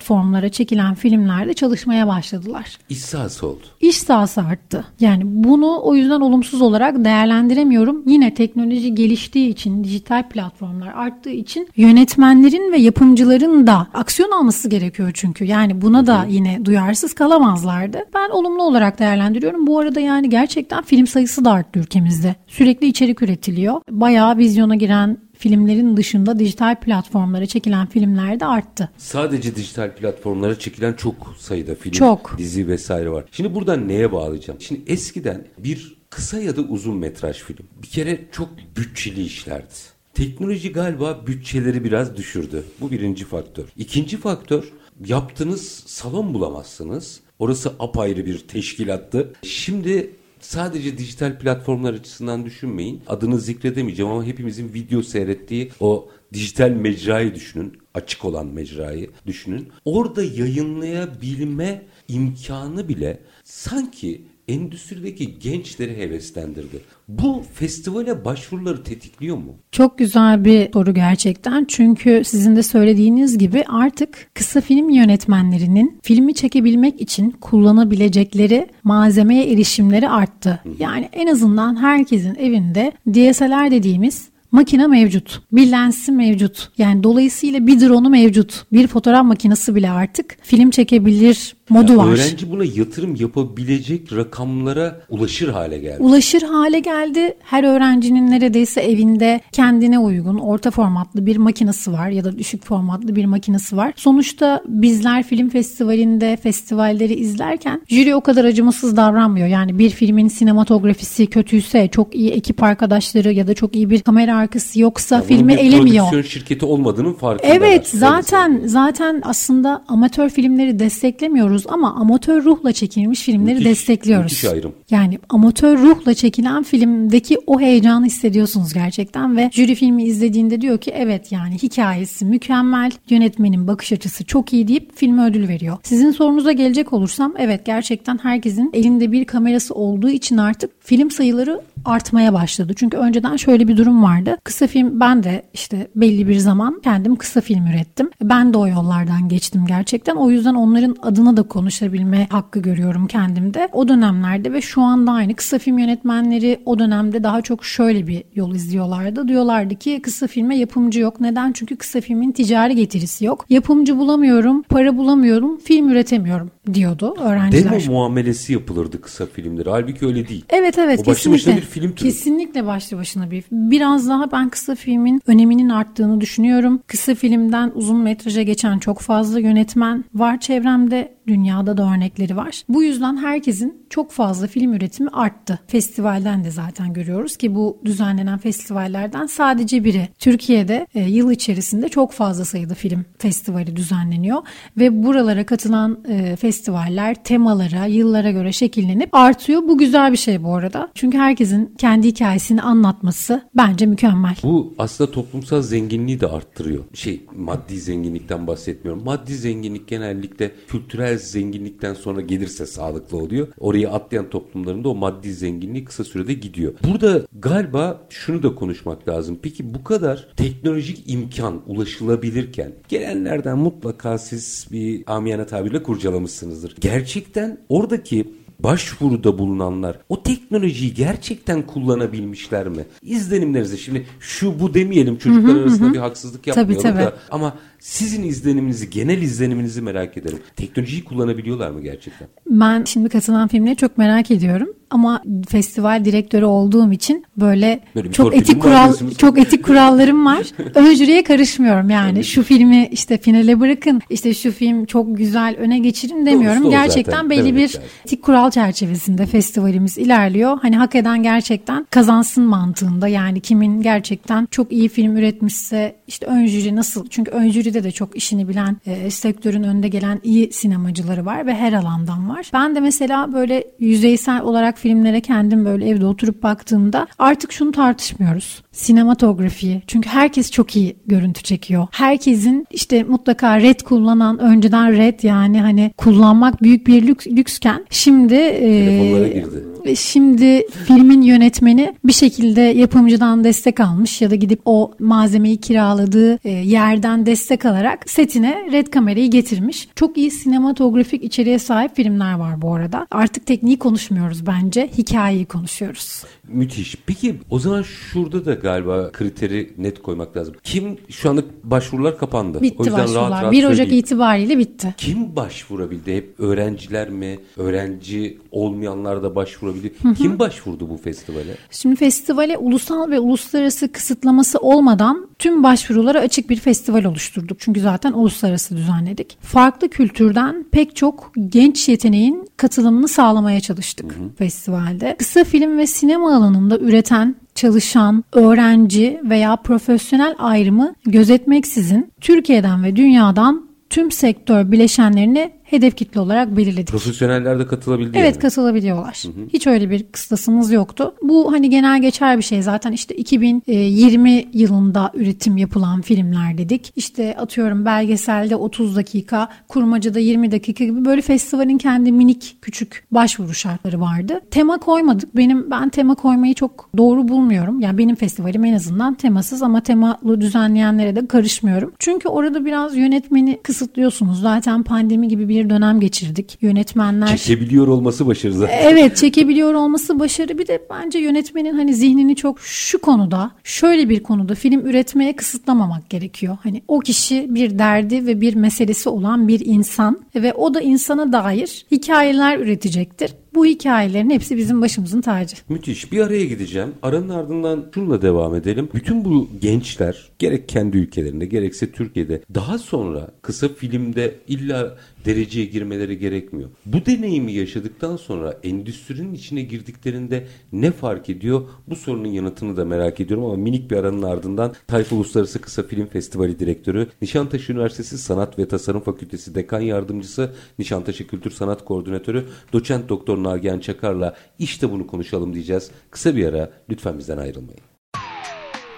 çekilen filmlerde çalışmaya başladılar. İş sahası oldu. İş sahası arttı. Yani bunu o yüzden olumsuz olarak değerlendiremiyorum. Yine teknoloji geliştiği için, dijital platformlar arttığı için yönetmenlerin ve yapımcıların da aksiyon alması gerekiyor çünkü. Yani buna da yine duyarsız kalamazlardı. Ben olumlu olarak değerlendiriyorum. Bu arada yani gerçekten film sayısı da arttı ülkemizde. Sürekli içerik üretiliyor. Bayağı vizyona giren filmlerin dışında dijital platformlara çekilen filmler de arttı. Sadece dijital platformlara çekilen çok sayıda film, Çok. dizi vesaire var. Şimdi buradan neye bağlayacağım? Şimdi eskiden bir kısa ya da uzun metraj film bir kere çok bütçeli işlerdi. Teknoloji galiba bütçeleri biraz düşürdü. Bu birinci faktör. İkinci faktör yaptığınız salon bulamazsınız. Orası apayrı bir teşkilattı. Şimdi sadece dijital platformlar açısından düşünmeyin. Adını zikredemeyeceğim ama hepimizin video seyrettiği o dijital mecrayı düşünün. Açık olan mecrayı düşünün. Orada yayınlayabilme imkanı bile sanki endüstrideki gençleri heveslendirdi. Bu festivale başvuruları tetikliyor mu? Çok güzel bir soru gerçekten. Çünkü sizin de söylediğiniz gibi artık kısa film yönetmenlerinin filmi çekebilmek için kullanabilecekleri malzemeye erişimleri arttı. Yani en azından herkesin evinde DSLR dediğimiz makine mevcut. Bir lensi mevcut. Yani dolayısıyla bir drone'u mevcut. Bir fotoğraf makinesi bile artık film çekebilir modu Ya var. Öğrenci buna yatırım yapabilecek rakamlara ulaşır hale geldi. ulaşır hale geldi. Her öğrencinin neredeyse evinde kendine uygun orta formatlı bir makinesi var ya da düşük formatlı bir makinesi var. Sonuçta bizler film festivalinde festivalleri izlerken jüri o kadar acımasız davranmıyor. Yani bir filmin sinematografisi kötüyse, çok iyi ekip arkadaşları ya da çok iyi bir kamera arkası yoksa Bunun filmi bir elemiyor. prodüksiyon şirketi olmadığının farkındalar. Evet zaten zaten aslında amatör filmleri desteklemiyoruz ama amatör ruhla çekilmiş filmleri Müthiş, destekliyoruz. müthiş ayrım. Yani amatör ruhla çekilen filmdeki o heyecanı hissediyorsunuz gerçekten ve jüri filmi izlediğinde diyor ki evet yani hikayesi mükemmel, yönetmenin bakış açısı çok iyi deyip filme ödül veriyor. Sizin sorunuza gelecek olursam evet gerçekten herkesin elinde bir kamerası olduğu için artık film sayıları artmaya başladı. Çünkü önceden şöyle bir durum vardı. Kısa film ben de işte belli bir zaman kendim kısa film ürettim. Ben de o yollardan geçtim gerçekten. O yüzden onların adına da konuşabilme hakkı görüyorum kendimde. O dönemlerde ve şu anda aynı kısa film yönetmenleri o dönemde daha çok şöyle bir yol izliyorlardı. Diyorlardı ki kısa filme yapımcı yok. Neden? Çünkü kısa filmin ticari getirisi yok. Yapımcı bulamıyorum, para bulamıyorum, film üretemiyorum diyordu öğrenciler. Demo muamelesi yapılırdı kısa filmleri. Halbuki öyle değil. Evet evet O başlı kesinlikle. başına bir film türü. Kesinlikle başlı başına bir. Biraz daha ben kısa filmin öneminin arttığını düşünüyorum. Kısa filmden uzun metraja geçen çok fazla yönetmen var çevremde. Dünyada da örnekleri var. Bu yüzden herkesin çok fazla film üretimi arttı. Festivalden de zaten görüyoruz ki bu düzenlenen festivallerden sadece biri. Türkiye'de e, yıl içerisinde çok fazla sayıda film festivali düzenleniyor ve buralara katılan e, festivaller temalara, yıllara göre şekillenip artıyor. Bu güzel bir şey bu arada. Çünkü herkesin kendi hikayesini anlatması bence mükemmel. Bu aslında toplumsal zenginliği de arttırıyor. Şey maddi zenginlikten bahsetmiyorum. Maddi zenginlik genellikle kültürel zenginlikten sonra gelirse sağlıklı oluyor. Oraya atlayan toplumlarında o maddi zenginliği kısa sürede gidiyor. Burada galiba şunu da konuşmak lazım. Peki bu kadar teknolojik imkan ulaşılabilirken gelenlerden mutlaka siz bir amiyane tabirle kurcalamışsınızdır. Gerçekten oradaki başvuruda bulunanlar o teknolojiyi gerçekten kullanabilmişler mi? İzlenimlerinizi şimdi şu bu demeyelim çocuklar arasında bir haksızlık yapmayalım tabii. da ama sizin izleniminizi, genel izleniminizi merak ederim. Teknolojiyi kullanabiliyorlar mı gerçekten? Ben şimdi katılan filmleri çok merak ediyorum. Ama festival direktörü olduğum için böyle, Böyle çok etik kural çok etik kurallarım var. Ön jüriye karışmıyorum yani. Şu filmi işte finale bırakın. işte şu film çok güzel öne geçirin demiyorum. Doğrusu Gerçekten zaten. belli Demek bir lazım. etik kural çerçevesinde festivalimiz ilerliyor. Hani hak eden gerçekten kazansın mantığında. Yani kimin gerçekten çok iyi film üretmişse işte ön jüri nasıl? Çünkü ön jüride de çok işini bilen e, sektörün önde gelen iyi sinemacıları var ve her alandan var. Ben de mesela böyle yüzeysel olarak filmlere kendim böyle evde oturup baktığımda artık şunu tartışmıyoruz. Sinematografiyi. Çünkü herkes çok iyi görüntü çekiyor. Herkesin işte mutlaka red kullanan önceden red yani hani kullanmak büyük bir lüks, lüksken şimdi Telefonlara e, girdi. Ve Şimdi filmin yönetmeni bir şekilde yapımcıdan destek almış ya da gidip o malzemeyi kiraladığı e, yerden destek alarak setine red kamerayı getirmiş. Çok iyi sinematografik içeriğe sahip filmler var bu arada. Artık tekniği konuşmuyoruz bence. Hikayeyi konuşuyoruz. Müthiş. Peki o zaman şurada da galiba kriteri net koymak lazım. Kim şu anda başvurular kapandı. o Bitti yüzden rahat başvurular. rahat 1 Ocak söyleyeyim. itibariyle bitti. Kim başvurabildi? Hep öğrenciler mi? Öğrenci olmayanlar da başvurabildi. Kim başvurdu bu festivale? Şimdi festivale ulusal ve uluslararası kısıtlaması olmadan tüm başvurulara açık bir festival oluşturduk. Çünkü zaten uluslararası düzenledik. Farklı kültürden pek çok genç yeteneğin katılımını sağlamaya çalıştık festivalde. Kısa film ve sinema alanında üreten çalışan, öğrenci veya profesyonel ayrımı gözetmeksizin Türkiye'den ve dünyadan tüm sektör bileşenlerini hedef kitle olarak belirledik. Profesyoneller de katılabildi Evet yani. katılabiliyorlar. Hiç öyle bir kıstasımız yoktu. Bu hani genel geçer bir şey zaten işte 2020 yılında üretim yapılan filmler dedik. İşte atıyorum belgeselde 30 dakika, kurmacada 20 dakika gibi böyle festivalin kendi minik küçük başvuru şartları vardı. Tema koymadık. Benim ben tema koymayı çok doğru bulmuyorum. Yani benim festivalim en azından temasız ama temalı düzenleyenlere de karışmıyorum. Çünkü orada biraz yönetmeni kısıtlıyorsunuz. Zaten pandemi gibi bir dönem geçirdik. Yönetmenler Çekebiliyor olması başarı zaten. Evet çekebiliyor olması başarı bir de bence yönetmenin hani zihnini çok şu konuda şöyle bir konuda film üretmeye kısıtlamamak gerekiyor. Hani o kişi bir derdi ve bir meselesi olan bir insan ve o da insana dair hikayeler üretecektir. Bu hikayelerin hepsi bizim başımızın tacı. Müthiş. Bir araya gideceğim. Aranın ardından şunla devam edelim. Bütün bu gençler gerek kendi ülkelerinde gerekse Türkiye'de daha sonra kısa filmde illa dereceye girmeleri gerekmiyor. Bu deneyimi yaşadıktan sonra endüstrinin içine girdiklerinde ne fark ediyor? Bu sorunun yanıtını da merak ediyorum ama minik bir aranın ardından Tayfa Uluslararası Kısa Film Festivali Direktörü, Nişantaşı Üniversitesi Sanat ve Tasarım Fakültesi Dekan Yardımcısı, Nişantaşı Kültür Sanat Koordinatörü, Doçent Doktor Nagihan Çakar'la işte bunu konuşalım diyeceğiz. Kısa bir ara lütfen bizden ayrılmayın.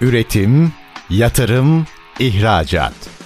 Üretim, yatırım, ihracat.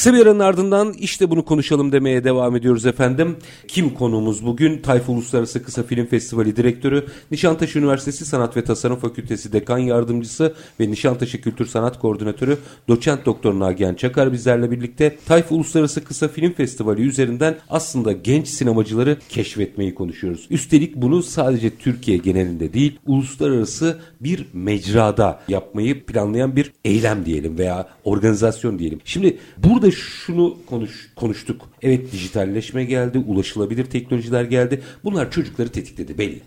Kısa bir aranın ardından işte bunu konuşalım demeye devam ediyoruz efendim. Kim konuğumuz bugün? Tayfa Uluslararası Kısa Film Festivali Direktörü, Nişantaşı Üniversitesi Sanat ve Tasarım Fakültesi Dekan Yardımcısı ve Nişantaşı Kültür Sanat Koordinatörü Doçent Doktor Nagihan Çakar bizlerle birlikte Tayfa Uluslararası Kısa Film Festivali üzerinden aslında genç sinemacıları keşfetmeyi konuşuyoruz. Üstelik bunu sadece Türkiye genelinde değil, uluslararası bir mecrada yapmayı planlayan bir eylem diyelim veya organizasyon diyelim. Şimdi burada şunu konuş, konuştuk. Evet dijitalleşme geldi, ulaşılabilir teknolojiler geldi. Bunlar çocukları tetikledi belli.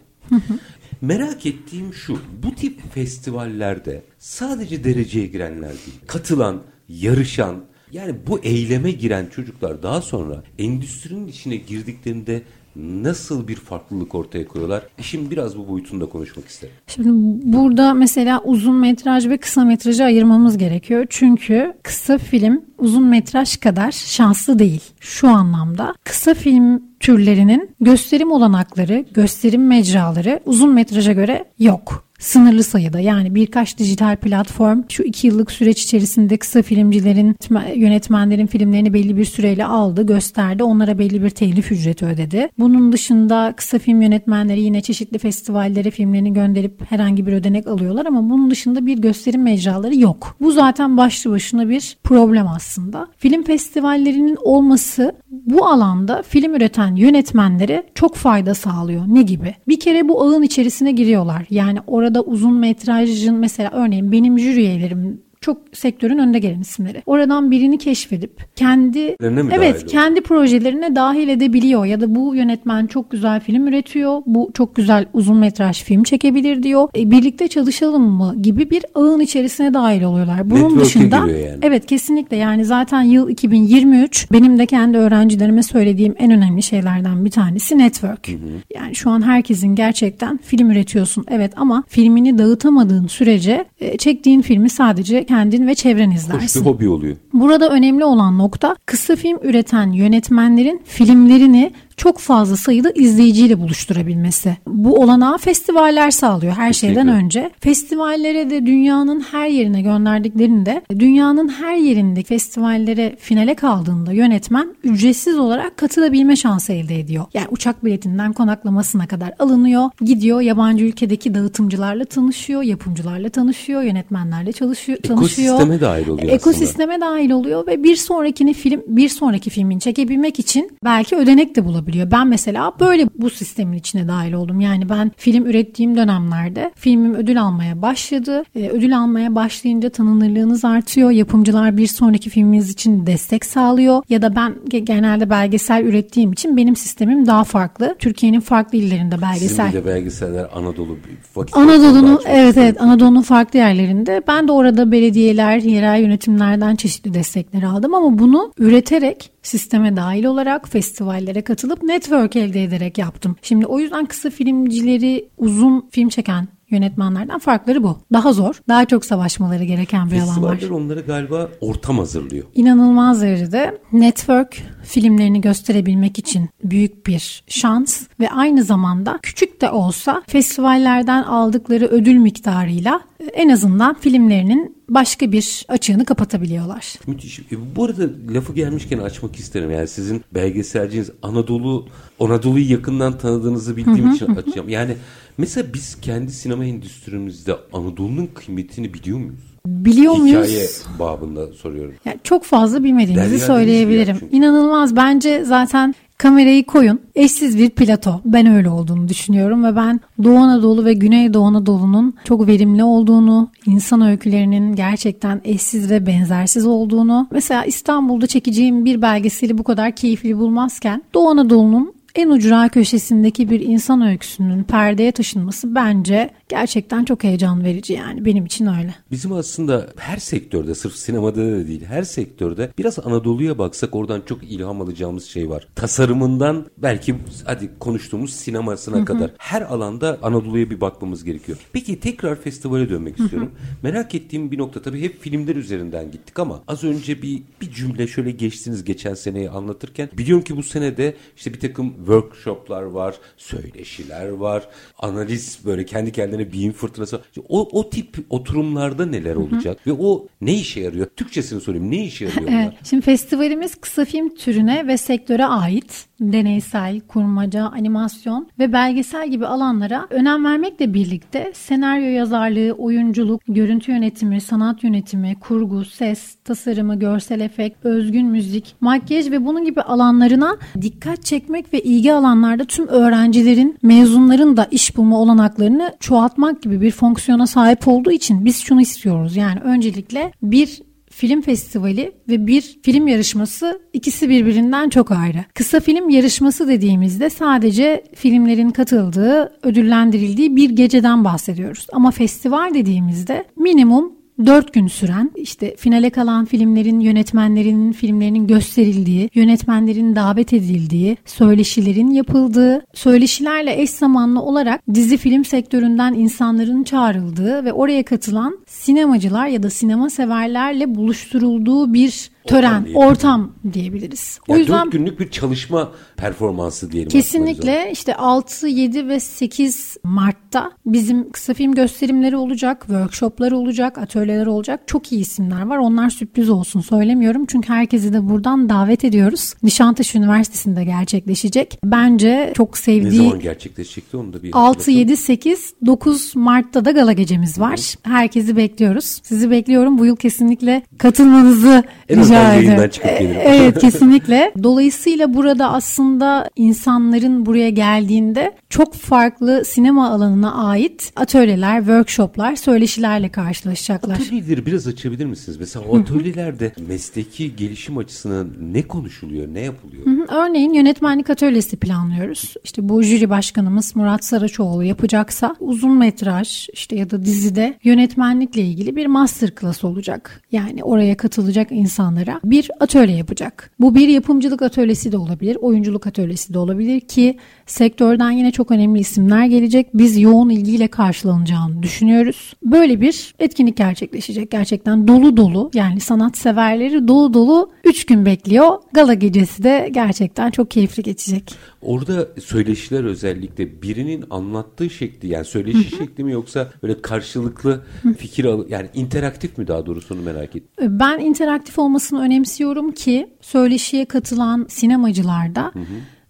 Merak ettiğim şu, bu tip festivallerde sadece dereceye girenler değil, katılan, yarışan, yani bu eyleme giren çocuklar daha sonra endüstrinin içine girdiklerinde nasıl bir farklılık ortaya koyuyorlar? İşin biraz bu boyutunda konuşmak isterim. Şimdi burada mesela uzun metraj ve kısa metrajı ayırmamız gerekiyor. Çünkü kısa film uzun metraj kadar şanslı değil. Şu anlamda kısa film türlerinin gösterim olanakları, gösterim mecraları uzun metraja göre yok. Sınırlı sayıda yani birkaç dijital platform şu iki yıllık süreç içerisinde kısa filmcilerin yönetmenlerin filmlerini belli bir süreyle aldı gösterdi onlara belli bir telif ücreti ödedi. Bunun dışında kısa film yönetmenleri yine çeşitli festivallere filmlerini gönderip herhangi bir ödenek alıyorlar ama bunun dışında bir gösterim mecraları yok. Bu zaten başlı başına bir problem aslında. Film festivallerinin olması bu alanda film üreten yönetmenlere çok fayda sağlıyor. Ne gibi? Bir kere bu ağın içerisine giriyorlar. Yani orada uzun metrajın mesela örneğin benim jüri üyelerim çok sektörün önde gelen isimleri. Oradan birini keşfedip kendi evet kendi projelerine dahil edebiliyor ya da bu yönetmen çok güzel film üretiyor. Bu çok güzel uzun metraj film çekebilir diyor. E, birlikte çalışalım mı gibi bir ağın içerisine dahil oluyorlar. Bunun Network'e dışında yani. evet kesinlikle yani zaten yıl 2023 benim de kendi öğrencilerime söylediğim en önemli şeylerden bir tanesi network. Hı hı. Yani şu an herkesin gerçekten film üretiyorsun evet ama filmini dağıtamadığın sürece e, çektiğin filmi sadece kendin ve çevren izlersin. Hoş bir hobi oluyor. Burada önemli olan nokta kısa film üreten yönetmenlerin filmlerini çok fazla sayıda izleyiciyle buluşturabilmesi. Bu olanağı festivaller sağlıyor her Kesinlikle. şeyden önce. Festivallere de dünyanın her yerine gönderdiklerinde dünyanın her yerinde festivallere finale kaldığında yönetmen ücretsiz olarak katılabilme şansı elde ediyor. Yani uçak biletinden konaklamasına kadar alınıyor. Gidiyor yabancı ülkedeki dağıtımcılarla tanışıyor, yapımcılarla tanışıyor, yönetmenlerle çalışıyor, tanışıyor. Ekosisteme dahil oluyor Ekosisteme aslında. dahil oluyor ve bir sonrakini film bir sonraki filmin çekebilmek için belki ödenek de bulabiliyor olabiliyor. Ben mesela böyle bu sistemin içine dahil oldum. Yani ben film ürettiğim dönemlerde filmim ödül almaya başladı. Ee, ödül almaya başlayınca tanınırlığınız artıyor. Yapımcılar bir sonraki filminiz için destek sağlıyor. Ya da ben genelde belgesel ürettiğim için benim sistemim daha farklı. Türkiye'nin farklı illerinde belgesel. Sizin de belgeseller Anadolu vakit Anadolu'nun evet evet Anadolu'nun farklı yerlerinde. Ben de orada belediyeler, yerel yönetimlerden çeşitli destekler aldım ama bunu üreterek sisteme dahil olarak festivallere katılıp network elde ederek yaptım. Şimdi o yüzden kısa filmcileri uzun film çeken yönetmenlerden farkları bu. Daha zor, daha çok savaşmaları gereken bir alan var. Onları galiba ortam hazırlıyor. İnanılmaz derecede network filmlerini gösterebilmek için büyük bir şans ve aynı zamanda küçük de olsa festivallerden aldıkları ödül miktarıyla en azından filmlerinin başka bir açığını kapatabiliyorlar. Müthiş. E, bu arada lafı gelmişken açmak isterim. Yani sizin belgeselciniz Anadolu Anadolu'yu yakından tanıdığınızı bildiğim için açacağım. Yani mesela biz kendi sinema endüstrimizde Anadolu'nun kıymetini biliyor muyuz? Biliyor Hikaye muyuz? Hikaye babında soruyorum. Yani çok fazla bilmediğimizi söyleyebilirim. İnanılmaz. Bence zaten Kamerayı koyun. Eşsiz bir plato. Ben öyle olduğunu düşünüyorum ve ben Doğu Anadolu ve Güney Doğu Anadolu'nun çok verimli olduğunu, insan öykülerinin gerçekten eşsiz ve benzersiz olduğunu, mesela İstanbul'da çekeceğim bir belgeseli bu kadar keyifli bulmazken Doğu Anadolu'nun en ucra köşesindeki bir insan öyküsünün perdeye taşınması bence gerçekten çok heyecan verici yani benim için öyle. Bizim aslında her sektörde sırf sinemada da değil her sektörde biraz Anadolu'ya baksak oradan çok ilham alacağımız şey var. Tasarımından belki hadi konuştuğumuz sinemasına Hı-hı. kadar her alanda Anadolu'ya bir bakmamız gerekiyor. Peki tekrar festivale dönmek Hı-hı. istiyorum. Merak ettiğim bir nokta tabii hep filmler üzerinden gittik ama az önce bir bir cümle şöyle geçtiniz geçen seneyi anlatırken biliyorum ki bu senede işte bir takım workshoplar var, söyleşiler var, analiz böyle kendi kendine beyin fırtınası. O, o tip oturumlarda neler olacak Hı-hı. ve o ne işe yarıyor? Türkçesini sorayım ne işe yarıyor evet, Şimdi festivalimiz kısa film türüne ve sektöre ait deneysel, kurmaca, animasyon ve belgesel gibi alanlara önem vermekle birlikte senaryo yazarlığı, oyunculuk, görüntü yönetimi, sanat yönetimi, kurgu, ses, tasarımı, görsel efekt, özgün müzik, makyaj ve bunun gibi alanlarına dikkat çekmek ve ilgi alanlarda tüm öğrencilerin, mezunların da iş bulma olanaklarını çoğaltmak gibi bir fonksiyona sahip olduğu için biz şunu istiyoruz. Yani öncelikle bir film festivali ve bir film yarışması ikisi birbirinden çok ayrı. Kısa film yarışması dediğimizde sadece filmlerin katıldığı, ödüllendirildiği bir geceden bahsediyoruz. Ama festival dediğimizde minimum 4 gün süren işte finale kalan filmlerin yönetmenlerinin filmlerinin gösterildiği, yönetmenlerin davet edildiği, söyleşilerin yapıldığı, söyleşilerle eş zamanlı olarak dizi film sektöründen insanların çağrıldığı ve oraya katılan sinemacılar ya da sinema severlerle buluşturulduğu bir tören, ortam, ortam diyebiliriz. Yani o yüzden 4 günlük bir çalışma performansı diyelim. Kesinlikle işte 6, 7 ve 8 Mart'ta bizim kısa film gösterimleri olacak, workshoplar olacak, atölyeler olacak. Çok iyi isimler var. Onlar sürpriz olsun söylemiyorum. Çünkü herkesi de buradan davet ediyoruz. Nişantaşı Üniversitesi'nde gerçekleşecek. Bence çok sevdiği... Ne zaman gerçekleşecekti onu da bir 6, 7, 8, 9 Mart'ta da gala gecemiz var. Herkesi bekliyoruz. Sizi bekliyorum. Bu yıl kesinlikle katılmanızı en rica ediyorum. çıkıp gelirim. Evet kesinlikle. Dolayısıyla burada aslında insanların buraya geldiğinde çok farklı sinema alanına ait atölyeler, workshoplar, söyleşilerle karşılaşacaklar. Atölyeleri biraz açabilir misiniz? Mesela o atölyelerde mesleki gelişim açısından ne konuşuluyor, ne yapılıyor? Örneğin yönetmenlik atölyesi planlıyoruz. İşte bu jüri başkanımız Murat Saraçoğlu yapacaksa uzun metraj işte ya da dizide yönetmenlikle ilgili bir master class olacak. Yani oraya katılacak insanlara bir atölye yapacak. Bu bir yapımcılık atölyesi de olabilir, oyunculuk atölyesi de olabilir ki sektörden yine çok önemli isimler gelecek. Biz yoğun ilgiyle karşılanacağını düşünüyoruz. Böyle bir etkinlik gerçekleşecek. Gerçekten dolu dolu yani sanat severleri dolu dolu 3 gün bekliyor. Gala gecesi de gerçekten çok keyifli geçecek. Orada söyleşiler özellikle birinin anlattığı şekli yani söyleşi şekli mi yoksa böyle karşılıklı fikir al yani interaktif mi daha doğrusu onu merak ettim. Ben interaktif olmasını önemsiyorum ki söyleşiye katılan sinemacılarda hı hı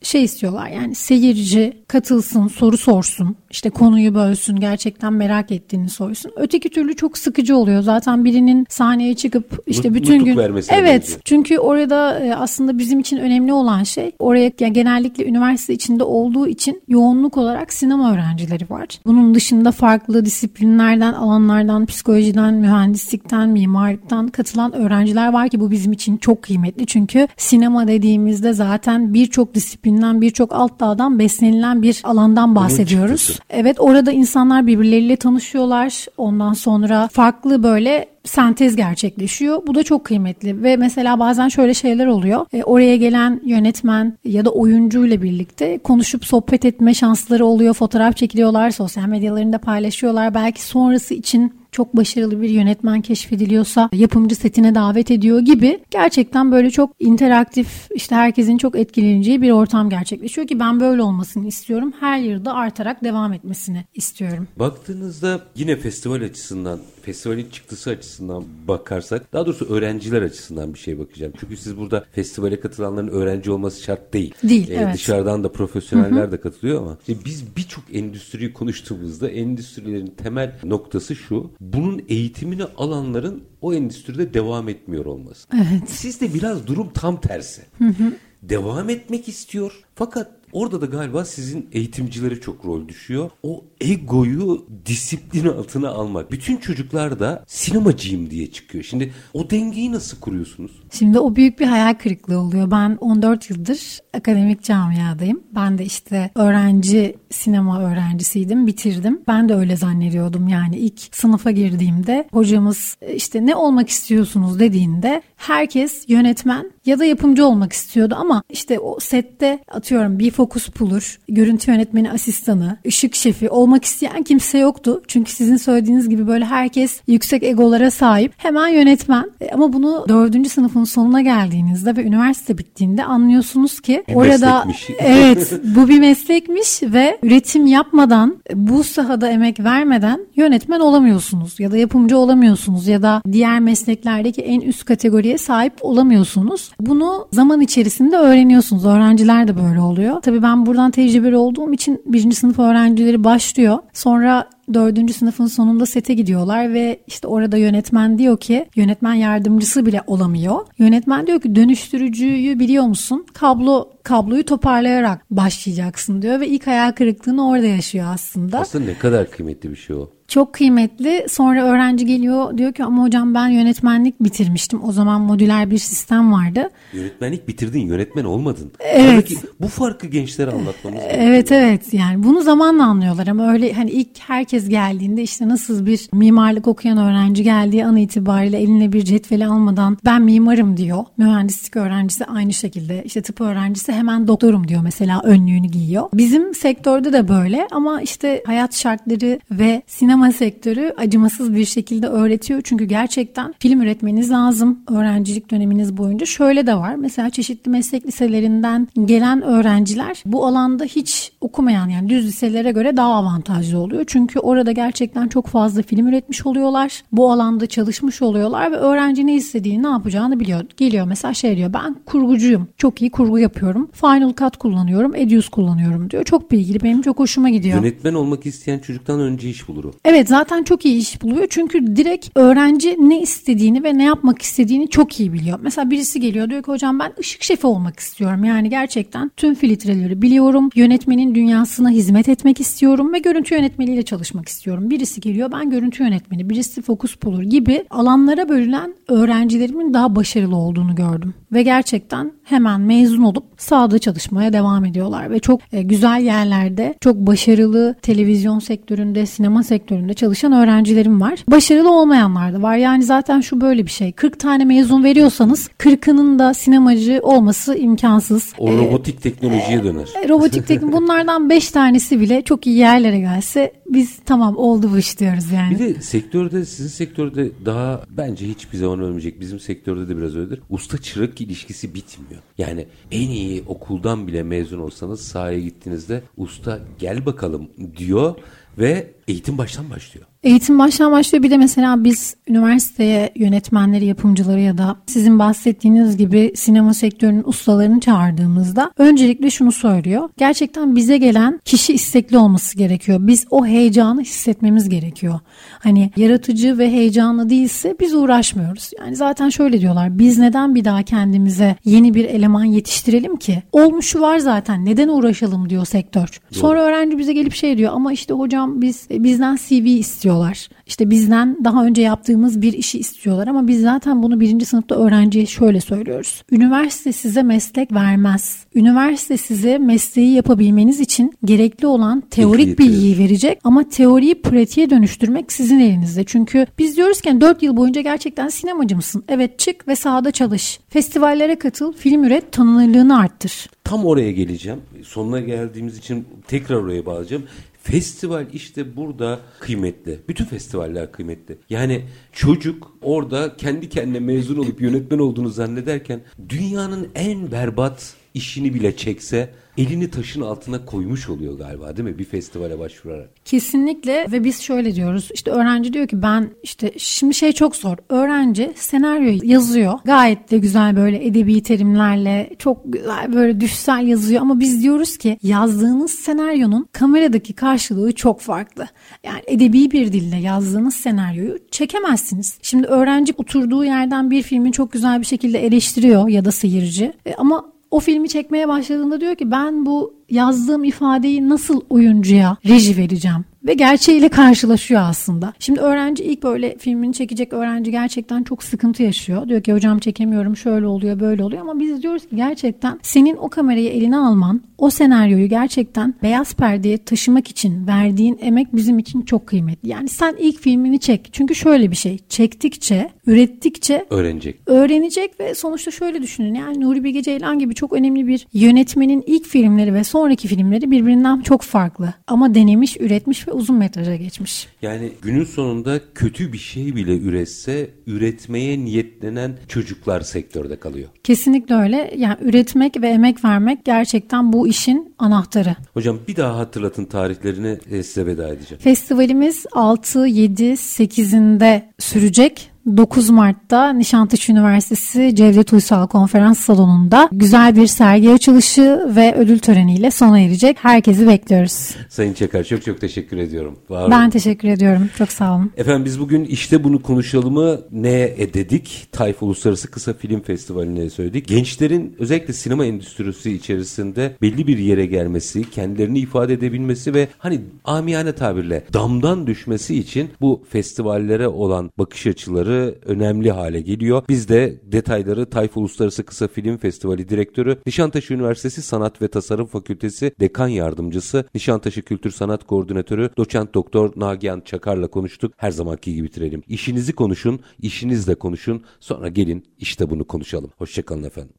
şey istiyorlar yani seyirci katılsın, soru sorsun, işte konuyu bölsün, gerçekten merak ettiğini sorsun. Öteki türlü çok sıkıcı oluyor. Zaten birinin sahneye çıkıp işte bütün gün Evet. Benziyor. Çünkü orada e, aslında bizim için önemli olan şey oraya yani genellikle üniversite içinde olduğu için yoğunluk olarak sinema öğrencileri var. Bunun dışında farklı disiplinlerden, alanlardan, psikolojiden, mühendislikten, mimarlıktan katılan öğrenciler var ki bu bizim için çok kıymetli. Çünkü sinema dediğimizde zaten birçok disiplin birbirinden birçok alt dağdan beslenilen bir alandan bahsediyoruz. Evet orada insanlar birbirleriyle tanışıyorlar. Ondan sonra farklı böyle sentez gerçekleşiyor. Bu da çok kıymetli ve mesela bazen şöyle şeyler oluyor. E, oraya gelen yönetmen ya da oyuncu ile birlikte konuşup sohbet etme şansları oluyor. Fotoğraf çekiliyorlar, sosyal medyalarında paylaşıyorlar. Belki sonrası için çok başarılı bir yönetmen keşfediliyorsa yapımcı setine davet ediyor gibi gerçekten böyle çok interaktif işte herkesin çok etkileneceği bir ortam gerçekleşiyor ki ben böyle olmasını istiyorum. Her yılda artarak devam etmesini istiyorum. Baktığınızda yine festival açısından festivalin çıktısı açısından bakarsak daha doğrusu öğrenciler açısından bir şey bakacağım. Çünkü siz burada festivale katılanların öğrenci olması şart değil. Değil ee, evet. Dışarıdan da profesyoneller Hı-hı. de katılıyor ama işte biz birçok endüstriyi konuştuğumuzda endüstrilerin temel noktası şu. Bunun eğitimini alanların o endüstride devam etmiyor olması. Evet. Sizde biraz durum tam tersi. Hı hı. Devam etmek istiyor fakat Orada da galiba sizin eğitimcilere çok rol düşüyor. O egoyu disiplin altına almak. Bütün çocuklar da sinemacıyım diye çıkıyor. Şimdi o dengeyi nasıl kuruyorsunuz? Şimdi o büyük bir hayal kırıklığı oluyor. Ben 14 yıldır akademik camiadayım. Ben de işte öğrenci sinema öğrencisiydim, bitirdim. Ben de öyle zannediyordum. Yani ilk sınıfa girdiğimde hocamız işte ne olmak istiyorsunuz dediğinde herkes yönetmen ya da yapımcı olmak istiyordu ama işte o sette atıyorum bir fokus pulur, görüntü yönetmeni asistanı, ışık şefi olmak isteyen kimse yoktu. Çünkü sizin söylediğiniz gibi böyle herkes yüksek egolara sahip. Hemen yönetmen. E, ama bunu dördüncü sınıfın sonuna geldiğinizde ve üniversite bittiğinde anlıyorsunuz ki bir orada evet bu bir meslekmiş ve üretim yapmadan bu sahada emek vermeden yönetmen olamıyorsunuz ya da yapımcı olamıyorsunuz ya da diğer mesleklerdeki en üst kategoriye sahip olamıyorsunuz. Bunu zaman içerisinde öğreniyorsunuz. Öğrenciler de böyle oluyor. Tabii ben buradan tecrübeli olduğum için birinci sınıf öğrencileri başlıyor. Sonra dördüncü sınıfın sonunda sete gidiyorlar ve işte orada yönetmen diyor ki yönetmen yardımcısı bile olamıyor. Yönetmen diyor ki dönüştürücüyü biliyor musun? Kablo kabloyu toparlayarak başlayacaksın diyor ve ilk hayal kırıklığını orada yaşıyor aslında. Aslında ne kadar kıymetli bir şey o. Çok kıymetli. Sonra öğrenci geliyor diyor ki ama hocam ben yönetmenlik bitirmiştim. O zaman modüler bir sistem vardı. Yönetmenlik bitirdin, yönetmen olmadın. Evet. Buradaki bu farkı gençlere anlatmamız gerekiyor. Evet evet. Yani bunu zamanla anlıyorlar ama öyle hani ilk herkes geldiğinde işte nasıl bir mimarlık okuyan öğrenci geldiği an itibariyle eline bir cetveli almadan ben mimarım diyor. Mühendislik öğrencisi aynı şekilde işte tıp öğrencisi hemen doktorum diyor mesela önlüğünü giyiyor. Bizim sektörde de böyle ama işte hayat şartları ve sinema sektörü acımasız bir şekilde öğretiyor. Çünkü gerçekten film üretmeniz lazım öğrencilik döneminiz boyunca. Şöyle de var mesela çeşitli meslek liselerinden gelen öğrenciler bu alanda hiç okumayan yani düz liselere göre daha avantajlı oluyor. Çünkü orada gerçekten çok fazla film üretmiş oluyorlar. Bu alanda çalışmış oluyorlar ve öğrenci ne istediğini ne yapacağını biliyor. Geliyor mesela şey diyor ben kurgucuyum. Çok iyi kurgu yapıyorum. Final Cut kullanıyorum. Edius kullanıyorum diyor. Çok bilgili. Benim çok hoşuma gidiyor. Yönetmen olmak isteyen çocuktan önce iş bulur o. Evet zaten çok iyi iş buluyor. Çünkü direkt öğrenci ne istediğini ve ne yapmak istediğini çok iyi biliyor. Mesela birisi geliyor diyor ki hocam ben ışık şefi olmak istiyorum. Yani gerçekten tüm filtreleri biliyorum. Yönetmenin dünyasına hizmet etmek istiyorum ve görüntü yönetmeliyle çalışmak istiyorum. Birisi geliyor ben görüntü yönetmeni, birisi fokus bulur gibi alanlara bölünen öğrencilerimin daha başarılı olduğunu gördüm. Ve gerçekten hemen mezun olup sahada çalışmaya devam ediyorlar ve çok e, güzel yerlerde çok başarılı televizyon sektöründe, sinema sektöründe çalışan öğrencilerim var. Başarılı olmayanlar da var. Yani zaten şu böyle bir şey. 40 tane mezun veriyorsanız 40'ının da sinemacı olması imkansız. O robotik teknolojiye döner. E, robotik teknoloji bunlardan 5 tanesi bile çok iyi yerlere gelse biz tamam oldu bu iş diyoruz yani. Bir de sektörde sizin sektörde daha bence hiçbir zaman ölmeyecek. Bizim sektörde de biraz öyledir. Usta çırak ilişkisi bitmiyor. Yani en iyi okuldan bile mezun olsanız sahaya gittiğinizde usta gel bakalım diyor ve eğitim baştan başlıyor. Eğitim baştan başlıyor. Bir de mesela biz üniversiteye yönetmenleri, yapımcıları ya da sizin bahsettiğiniz gibi sinema sektörünün ustalarını çağırdığımızda öncelikle şunu söylüyor. Gerçekten bize gelen kişi istekli olması gerekiyor. Biz o heyecanı hissetmemiz gerekiyor. Hani yaratıcı ve heyecanlı değilse biz uğraşmıyoruz. Yani zaten şöyle diyorlar. Biz neden bir daha kendimize yeni bir eleman yetiştirelim ki? Olmuşu var zaten. Neden uğraşalım diyor sektör. Sonra öğrenci bize gelip şey diyor ama işte hocam biz bizden CV istiyorlar. İşte bizden daha önce yaptığımız bir işi istiyorlar ama biz zaten bunu birinci sınıfta öğrenciye şöyle söylüyoruz. Üniversite size meslek vermez. Üniversite size mesleği yapabilmeniz için gerekli olan teorik bilgiyi verecek ama teoriyi pratiğe dönüştürmek sizin elinizde. Çünkü biz diyoruz ki 4 yıl boyunca gerçekten sinemacı mısın? Evet çık ve sahada çalış. Festivallere katıl, film üret, tanınırlığını arttır. Tam oraya geleceğim. Sonuna geldiğimiz için tekrar oraya bağlayacağım. Festival işte burada kıymetli. Bütün festivaller kıymetli. Yani çocuk orada kendi kendine mezun olup yönetmen olduğunu zannederken dünyanın en berbat işini bile çekse elini taşın altına koymuş oluyor galiba değil mi bir festivale başvurarak? Kesinlikle ve biz şöyle diyoruz işte öğrenci diyor ki ben işte şimdi şey çok zor öğrenci senaryo yazıyor gayet de güzel böyle edebi terimlerle çok güzel böyle düşsel yazıyor ama biz diyoruz ki yazdığınız senaryonun kameradaki karşılığı çok farklı. Yani edebi bir dille yazdığınız senaryoyu çekemezsiniz. Şimdi öğrenci oturduğu yerden bir filmi çok güzel bir şekilde eleştiriyor ya da seyirci e, ama o filmi çekmeye başladığında diyor ki ben bu yazdığım ifadeyi nasıl oyuncuya reji vereceğim? Ve gerçeğiyle karşılaşıyor aslında. Şimdi öğrenci ilk böyle filmini çekecek öğrenci gerçekten çok sıkıntı yaşıyor. Diyor ki hocam çekemiyorum şöyle oluyor böyle oluyor ama biz diyoruz ki gerçekten senin o kamerayı eline alman o senaryoyu gerçekten beyaz perdeye taşımak için verdiğin emek bizim için çok kıymetli. Yani sen ilk filmini çek. Çünkü şöyle bir şey çektikçe ürettikçe öğrenecek. Öğrenecek ve sonuçta şöyle düşünün yani Nuri Bilge Ceylan gibi çok önemli bir yönetmenin ilk filmleri ve sonraki filmleri birbirinden çok farklı. Ama denemiş, üretmiş ve uzun metraja geçmiş. Yani günün sonunda kötü bir şey bile üretse üretmeye niyetlenen çocuklar sektörde kalıyor. Kesinlikle öyle. Yani üretmek ve emek vermek gerçekten bu işin anahtarı. Hocam bir daha hatırlatın tarihlerini e, size veda edeceğim. Festivalimiz 6, 7, 8'inde sürecek. 9 Mart'ta Nişantaşı Üniversitesi Cevdet Uysal Konferans Salonu'nda güzel bir sergi açılışı ve ödül töreniyle sona erecek. Herkesi bekliyoruz. Sayın Çakar çok çok teşekkür ediyorum. Var ben olun. teşekkür ediyorum. Çok sağ olun. Efendim biz bugün işte bunu konuşalımı ne dedik? Tayf Uluslararası Kısa Film Festivali'ne söyledik. Gençlerin özellikle sinema endüstrisi içerisinde belli bir yere gelmesi, kendilerini ifade edebilmesi ve hani amiyane tabirle damdan düşmesi için bu festivallere olan bakış açıları detayları önemli hale geliyor. Biz de detayları Tayf Uluslararası Kısa Film Festivali Direktörü, Nişantaşı Üniversitesi Sanat ve Tasarım Fakültesi Dekan Yardımcısı, Nişantaşı Kültür Sanat Koordinatörü Doçent Doktor Nagihan Çakar'la konuştuk. Her zamanki gibi bitirelim. İşinizi konuşun, işinizle konuşun. Sonra gelin işte bunu konuşalım. Hoşçakalın efendim.